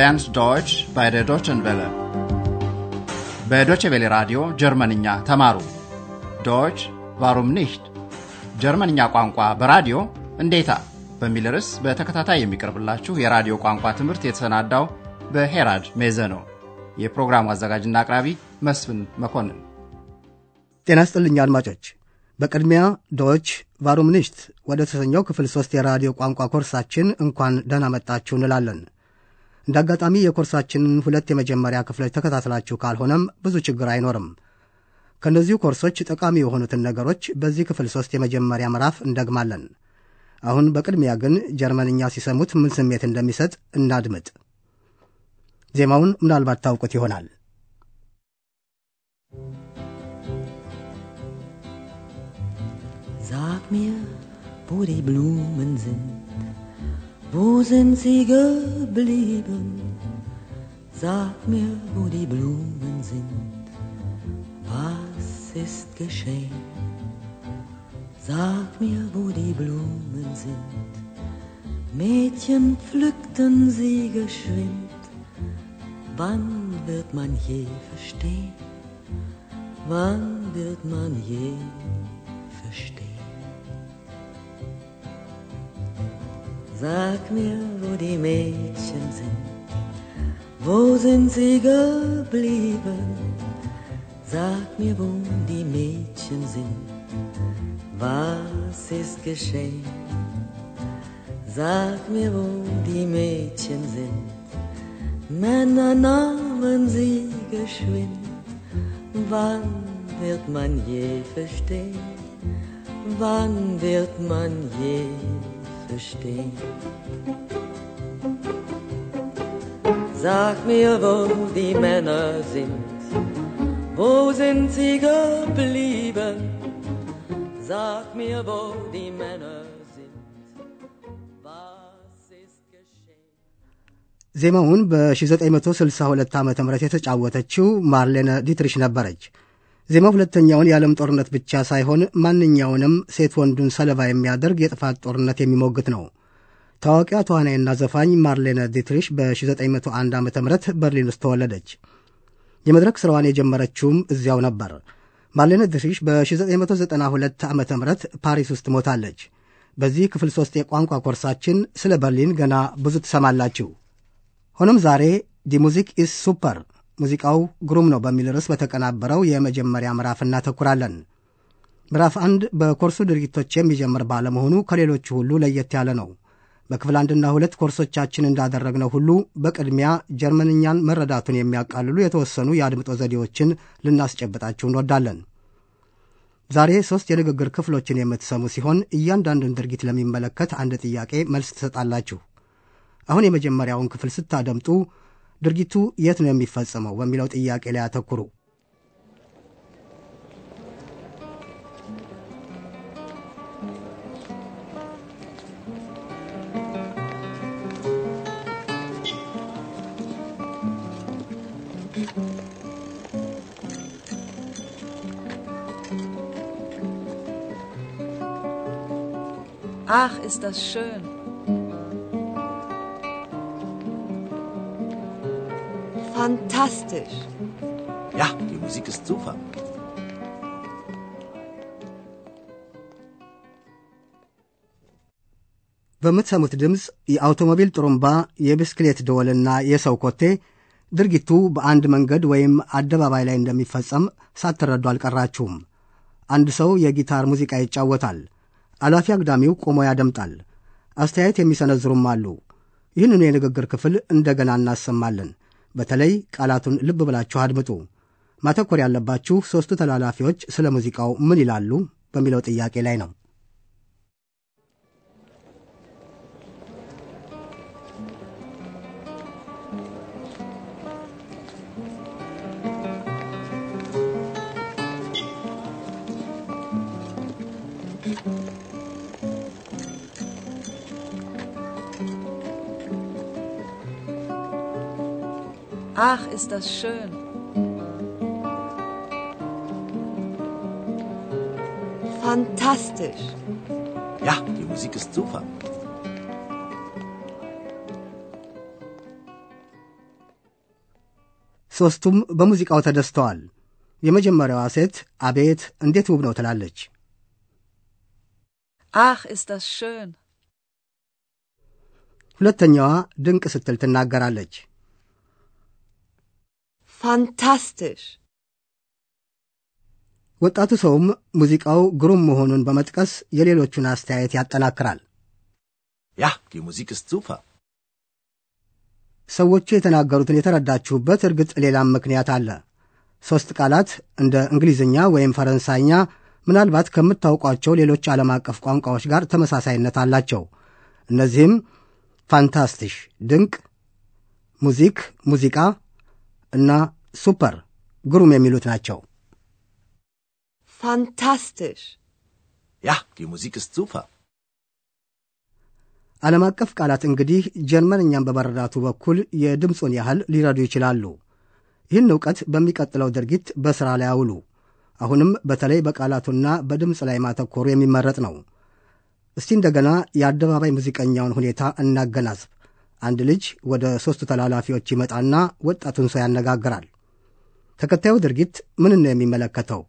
lernt Deutsch bei der Deutschen Welle. በዶቼ ቬለ ራዲዮ ጀርመንኛ ተማሩ። Deutsch warum nicht ጀርመንኛ ቋንቋ በራዲዮ እንዴታ በሚል ርዕስ በተከታታይ የሚቀርብላችሁ የራዲዮ ቋንቋ ትምህርት የተሰናዳው በሄራድ ሜዘ ነው። የፕሮግራሙ አዘጋጅና አቅራቢ መስፍን መኮንን። ጤና ስጥልኝ አድማጮች። በቅድሚያ Deutsch warum nicht ወደ ተሰኘው ክፍል ሦስት የራዲዮ ቋንቋ ኮርሳችን እንኳን ደህና መጣችሁ እንላለን። እንደ አጋጣሚ የኮርሳችንን ሁለት የመጀመሪያ ክፍሎች ተከታትላችሁ ካልሆነም ብዙ ችግር አይኖርም። ከእነዚሁ ኮርሶች ጠቃሚ የሆኑትን ነገሮች በዚህ ክፍል ሦስት የመጀመሪያ ምዕራፍ እንደግማለን። አሁን በቅድሚያ ግን ጀርመንኛ ሲሰሙት ምን ስሜት እንደሚሰጥ እናድምጥ። ዜማውን ምናልባት ታውቁት ይሆናል። Sag mir, wo die Blumen sind, wo sind sie geblieben? Sag mir, wo die Blumen sind, was ist geschehen? Sag mir, wo die Blumen sind, Mädchen pflückten sie geschwind, wann wird man je verstehen? Wann wird man je Sag mir, wo die Mädchen sind, wo sind sie geblieben? Sag mir, wo die Mädchen sind, was ist geschehen? Sag mir, wo die Mädchen sind, Männer nahmen sie geschwind, wann wird man je verstehen? Wann wird man je verstehen? Sag mir, wo die Männer sind, wo sind sie geblieben? Sag mir, wo die Männer sind, was ist geschehen? ዜማውን በ1962 ዓ ም የተጫወተችው ማርሌነ ዲትሪሽ ነበረች። ዜማው ሁለተኛውን የዓለም ጦርነት ብቻ ሳይሆን ማንኛውንም ሴት ወንዱን ሰለባ የሚያደርግ የጥፋት ጦርነት የሚሞግት ነው። ታዋቂዋ ተዋናይና ዘፋኝ ማርሌነ ዲትሪሽ በ1901 ዓ ም በርሊን ውስጥ ተወለደች። የመድረክ ሥራዋን የጀመረችውም እዚያው ነበር። ማርሌነ ዲትሪሽ በ1992 ዓ ም ፓሪስ ውስጥ ሞታለች። በዚህ ክፍል ሦስት የቋንቋ ኮርሳችን ስለ በርሊን ገና ብዙ ትሰማላችሁ። ሆኖም ዛሬ Die Musik ist super ሙዚቃው ግሩም ነው በሚል ርዕስ በተቀናበረው የመጀመሪያ ምዕራፍ እናተኩራለን። ምዕራፍ አንድ በኮርሱ ድርጊቶች የሚጀምር ባለመሆኑ ከሌሎቹ ሁሉ ለየት ያለ ነው። በክፍል አንድና ሁለት ኮርሶቻችን እንዳደረግነው ሁሉ በቅድሚያ ጀርመንኛን መረዳቱን የሚያቃልሉ የተወሰኑ የአድምጦ ዘዴዎችን ልናስጨብጣችሁ እንወዳለን። ዛሬ ሦስት የንግግር ክፍሎችን የምትሰሙ ሲሆን እያንዳንዱን ድርጊት ለሚመለከት አንድ ጥያቄ መልስ ትሰጣላችሁ። አሁን የመጀመሪያውን ክፍል ስታደምጡ ድርጊቱ የት ነው የሚፈጸመው በሚለው ጥያቄ ላይ አተኩሩ። Ach, ist das schön. Fantastisch. Ja, die Musik ist super. በምትሰሙት ድምፅ የአውቶሞቢል ጥሩምባ፣ የብስክሌት ደወልና የሰው ኮቴ ድርጊቱ በአንድ መንገድ ወይም አደባባይ ላይ እንደሚፈጸም ሳትረዱ አልቀራችሁም። አንድ ሰው የጊታር ሙዚቃ ይጫወታል። አላፊ አግዳሚው ቆሞ ያደምጣል። አስተያየት የሚሰነዝሩም አሉ። ይህንኑ የንግግር ክፍል እንደገና እናሰማለን። በተለይ ቃላቱን ልብ ብላችሁ አድምጡ። ማተኮር ያለባችሁ ሦስቱ ተላላፊዎች ስለ ሙዚቃው ምን ይላሉ በሚለው ጥያቄ ላይ ነው። Ach, ist das schön. Fantastisch. Ja, die Musik ist super. ሦስቱም በሙዚቃው ተደስተዋል። የመጀመሪያዋ ሴት አቤት እንዴት ውብ ነው ትላለች። Ach, ist das schön. ሁለተኛዋ ድንቅ ስትል ትናገራለች። Fantastisch. ወጣቱ ሰውም ሙዚቃው ግሩም መሆኑን በመጥቀስ የሌሎቹን አስተያየት ያጠናክራል። Musik ist super. ሰዎቹ የተናገሩትን የተረዳችሁበት እርግጥ ሌላም ምክንያት አለ። ሦስት ቃላት እንደ እንግሊዝኛ ወይም ፈረንሳይኛ ምናልባት ከምታውቋቸው ሌሎች ዓለም አቀፍ ቋንቋዎች ጋር ተመሳሳይነት አላቸው። እነዚህም fantastisch ድንቅ፣ Musik ሙዚቃ እና super ግሩም የሚሉት ናቸው። Fantastisch. Ja, die Musik ist super. ዓለም አቀፍ ቃላት እንግዲህ ጀርመንኛን በመረዳቱ በኩል የድምፁን ያህል ሊረዱ ይችላሉ። ይህን እውቀት በሚቀጥለው ድርጊት በሥራ ላይ አውሉ። አሁንም በተለይ በቃላቱና በድምፅ ላይ ማተኮሩ የሚመረጥ ነው። እስቲ እንደገና የአደባባይ ሙዚቀኛውን ሁኔታ እናገናዝብ። አንድ ልጅ ወደ ሦስቱ ተላላፊዎች ይመጣና ወጣቱን ሰው ያነጋግራል። ተከታዩ ድርጊት ምን ነው የሚመለከተው?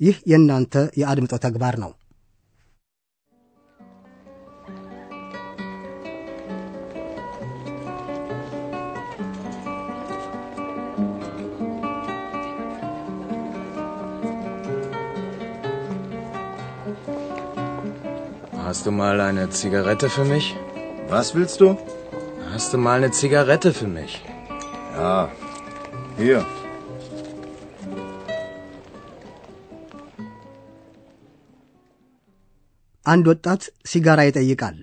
ይህ የእናንተ የአድምጦ ተግባር ነው። Hast du mal eine Zigarette für mich? Was willst du? Hast du mal eine Zigarette für mich? Ja. Hier. አንድ ወጣት ሲጋራ ይጠይቃል።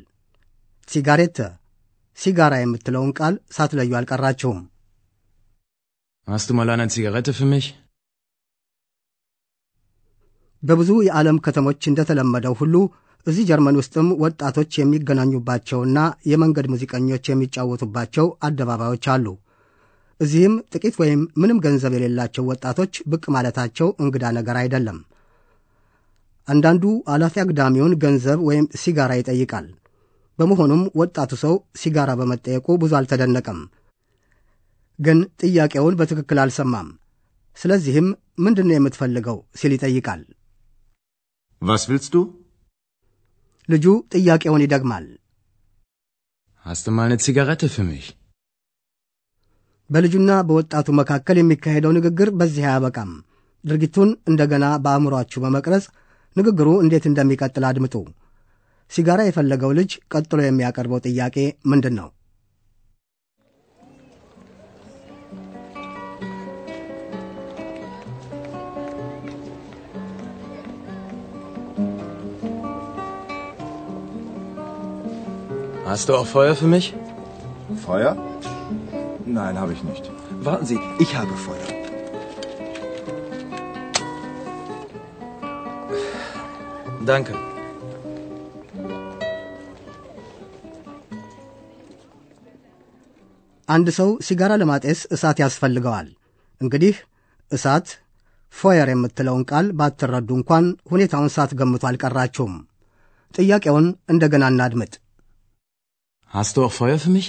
ሲጋሬተ ሲጋራ የምትለውን ቃል ሳትለዩ አልቀራችሁም። Hast du mal eine Zigarette für mich? በብዙ የዓለም ከተሞች እንደተለመደው ሁሉ እዚህ ጀርመን ውስጥም ወጣቶች የሚገናኙባቸውና የመንገድ ሙዚቀኞች የሚጫወቱባቸው አደባባዮች አሉ። እዚህም ጥቂት ወይም ምንም ገንዘብ የሌላቸው ወጣቶች ብቅ ማለታቸው እንግዳ ነገር አይደለም። አንዳንዱ አላፊ አግዳሚውን ገንዘብ ወይም ሲጋራ ይጠይቃል። በመሆኑም ወጣቱ ሰው ሲጋራ በመጠየቁ ብዙ አልተደነቀም። ግን ጥያቄውን በትክክል አልሰማም። ስለዚህም ምንድን ነው የምትፈልገው ሲል ይጠይቃል። willst du? ልጁ ጥያቄውን ይደግማል። Hast du mal eine Zigarette für mich? በልጁና በወጣቱ መካከል የሚካሄደው ንግግር በዚህ አያበቃም። ድርጊቱን እንደገና በአእምሯችሁ በመቅረጽ ንግግሩ እንዴት እንደሚቀጥል አድምጡ። ሲጋራ የፈለገው ልጅ ቀጥሎ የሚያቀርበው ጥያቄ ምንድን ነው? Hast du auch Feuer für mich? Feuer? Nein, habe ich nicht. Warten Sie, ich habe Feuer. Danke. አንድ ሰው ሲጋራ ለማጤስ እሳት ያስፈልገዋል። እንግዲህ እሳት ፎየር የምትለውን ቃል ባትረዱ እንኳን ሁኔታውን ሳትገምቱ አልቀራችሁም። ጥያቄውን እንደገና እናድምጥ። Hast du auch Feuer für mich?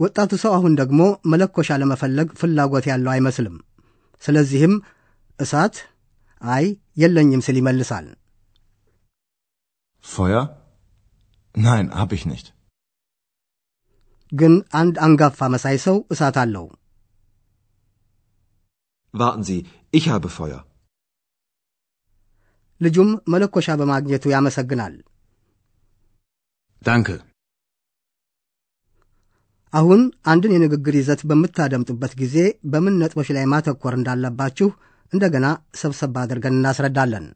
ወጣቱ ሰው አሁን ደግሞ መለኮሻ ለመፈለግ ፍላጎት ያለው አይመስልም። ስለዚህም እሳት አይ የለኝም ሲል ይመልሳል። Feuer? Nein, habe ich nicht. ግን አንድ አንጋፋ መሳይ ሰው እሳት አለው። Warten Sie, ich habe Feuer. ልጁም መለኮሻ በማግኘቱ ያመሰግናል። Danke. አሁን አንድን የንግግር ይዘት በምታደምጡበት ጊዜ በምን ነጥቦች ላይ ማተኮር እንዳለባችሁ እንደገና ሰብሰብ አድርገን እናስረዳለን።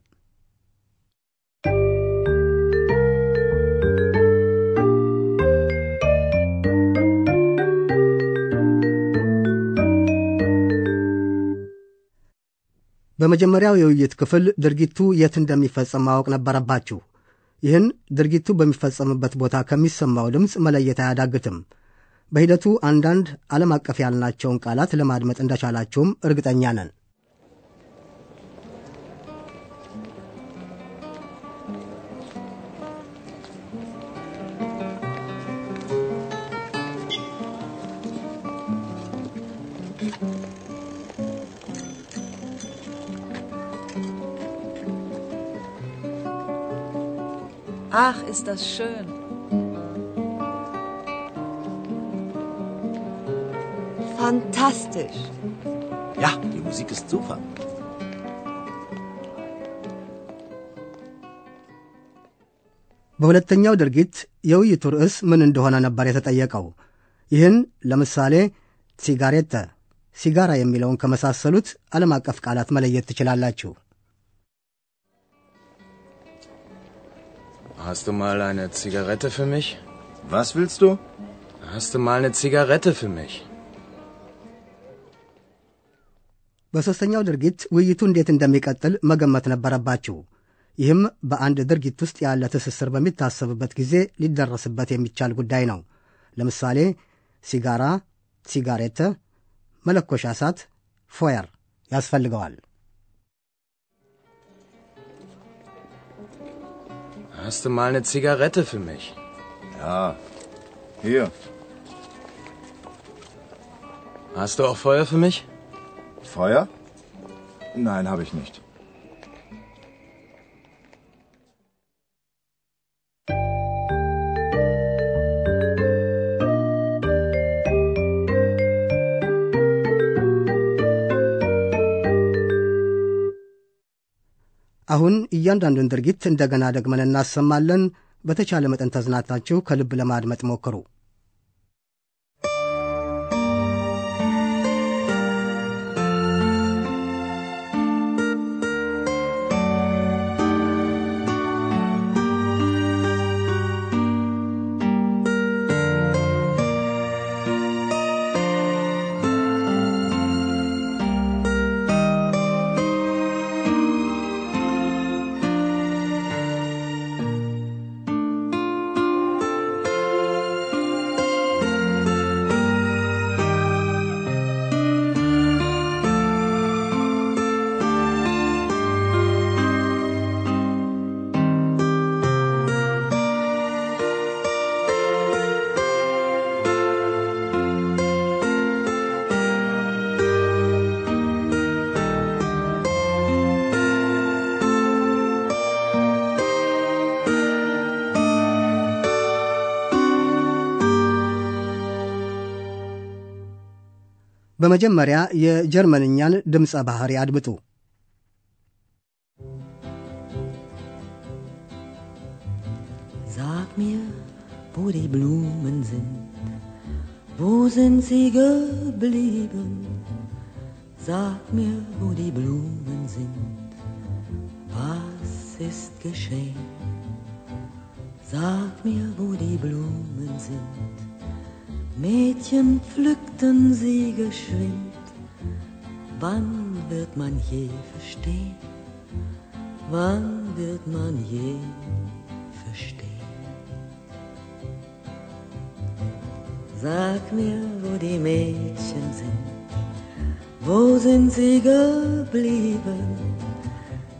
በመጀመሪያው የውይይት ክፍል ድርጊቱ የት እንደሚፈጸም ማወቅ ነበረባችሁ። ይህን ድርጊቱ በሚፈጸምበት ቦታ ከሚሰማው ድምፅ መለየት አያዳግትም። በሂደቱ አንዳንድ ዓለም አቀፍ ያልናቸውን ቃላት ለማድመጥ እንደቻላችሁም እርግጠኛ ነን። Ach, ist das schön. Fantastisch. Ja, die Musik ist super. በሁለተኛው ድርጊት የውይይቱ ርዕስ ምን እንደሆነ ነበር የተጠየቀው። ይህን ለምሳሌ ሲጋሬተ፣ ሲጋራ የሚለውን ከመሳሰሉት ዓለም አቀፍ ቃላት መለየት ትችላላችሁ። Hast du mal eine Zigarette für mich? Was willst du? Hast du mal eine Zigarette für mich? በሦስተኛው ድርጊት ውይይቱ እንዴት እንደሚቀጥል መገመት ነበረባችሁ። ይህም በአንድ ድርጊት ውስጥ ያለ ትስስር በሚታሰብበት ጊዜ ሊደረስበት የሚቻል ጉዳይ ነው። ለምሳሌ ሲጋራ፣ ሲጋሬተ፣ መለኮሻ እሳት፣ ፎየር ያስፈልገዋል። Hast du mal eine Zigarette für mich? Ja. Hier. Hast du auch Feuer für mich? Feuer? Nein, habe ich nicht. አሁን እያንዳንዱን ድርጊት እንደገና ደግመን እናሰማለን። በተቻለ መጠን ተዝናታችሁ ከልብ ለማድመጥ ሞክሩ። በመጀመሪያ የጀርመንኛን ድምፀ ባሕሪ አድምጡ። Sag mir, wo die Blumen sind, wo sind sie geblieben? Sag mir, wo die Blumen sind, was ist geschehen? Sag mir, wo die Blumen sind, Mädchen pflückten sie geschwind. Wann wird man je verstehen? Wann wird man je verstehen? Sag mir, wo die Mädchen sind, wo sind sie geblieben?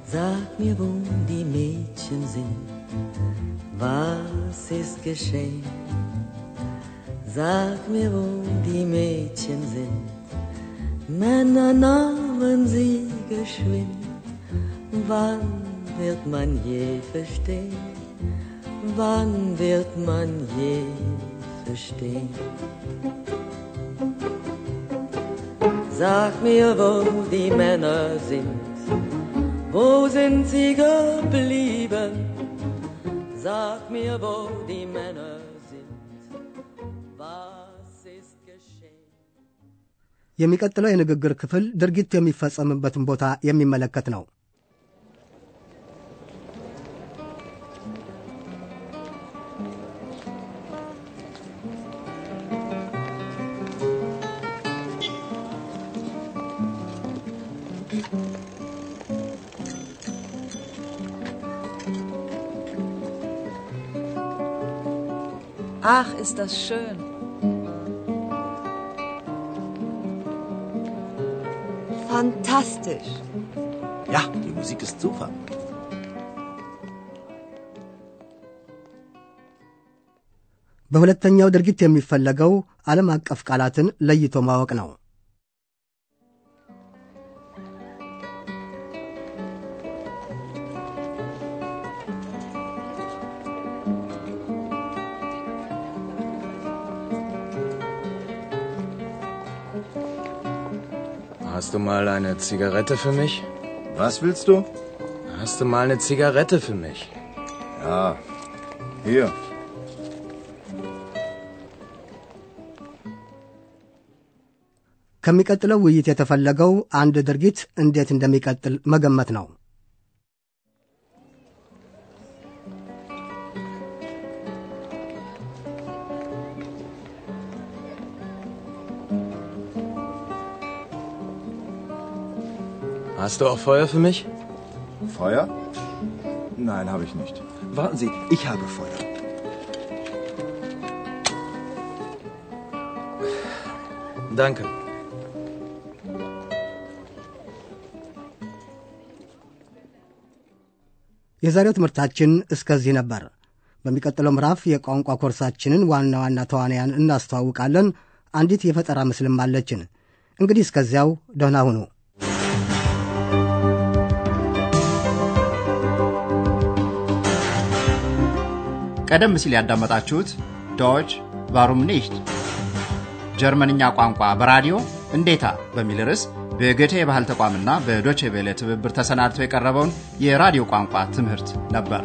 Sag mir, wo die Mädchen sind, was ist geschehen? Sag mir, wo die Mädchen sind. Männer nahmen sie geschwind. Wann wird man je verstehen? Wann wird man je verstehen? Sag mir, wo die Männer sind. Wo sind sie geblieben? Sag mir, wo die Männer የሚቀጥለው የንግግር ክፍል ድርጊት የሚፈጸምበትን ቦታ የሚመለከት ነው። Ach, ist das schön. Fantastisch. Ja, die Musik ist super. በሁለተኛው ድርጊት የሚፈለገው ዓለም አቀፍ ቃላትን ለይቶ ማወቅ ነው። Hast du mal eine Zigarette für mich? Was willst du? Hast du mal eine Zigarette für mich? Ja. Hier. ከሚቀጥለው ውይይት የተፈለገው አንድ ድርጊት እንዴት እንደሚቀጥል መገመት ነው። Hast du auch Feuer für mich? Feuer? Nein, habe ich nicht. Warten Sie, ich habe Feuer. Danke. የዛሬው ትምህርታችን እስከዚህ ነበር። በሚቀጥለው ምዕራፍ የቋንቋ ኮርሳችንን ዋና ዋና ተዋንያን እናስተዋውቃለን። አንዲት የፈጠራ ምስልም አለችን። እንግዲህ እስከዚያው ደህና ሁኑ። ቀደም ሲል ያዳመጣችሁት ዶች ቫሩም ኒሽት ጀርመንኛ ቋንቋ በራዲዮ እንዴታ በሚል ርዕስ በገቴ የባህል ተቋምና በዶቼ ቬለ ትብብር ተሰናድቶ የቀረበውን የራዲዮ ቋንቋ ትምህርት ነበር።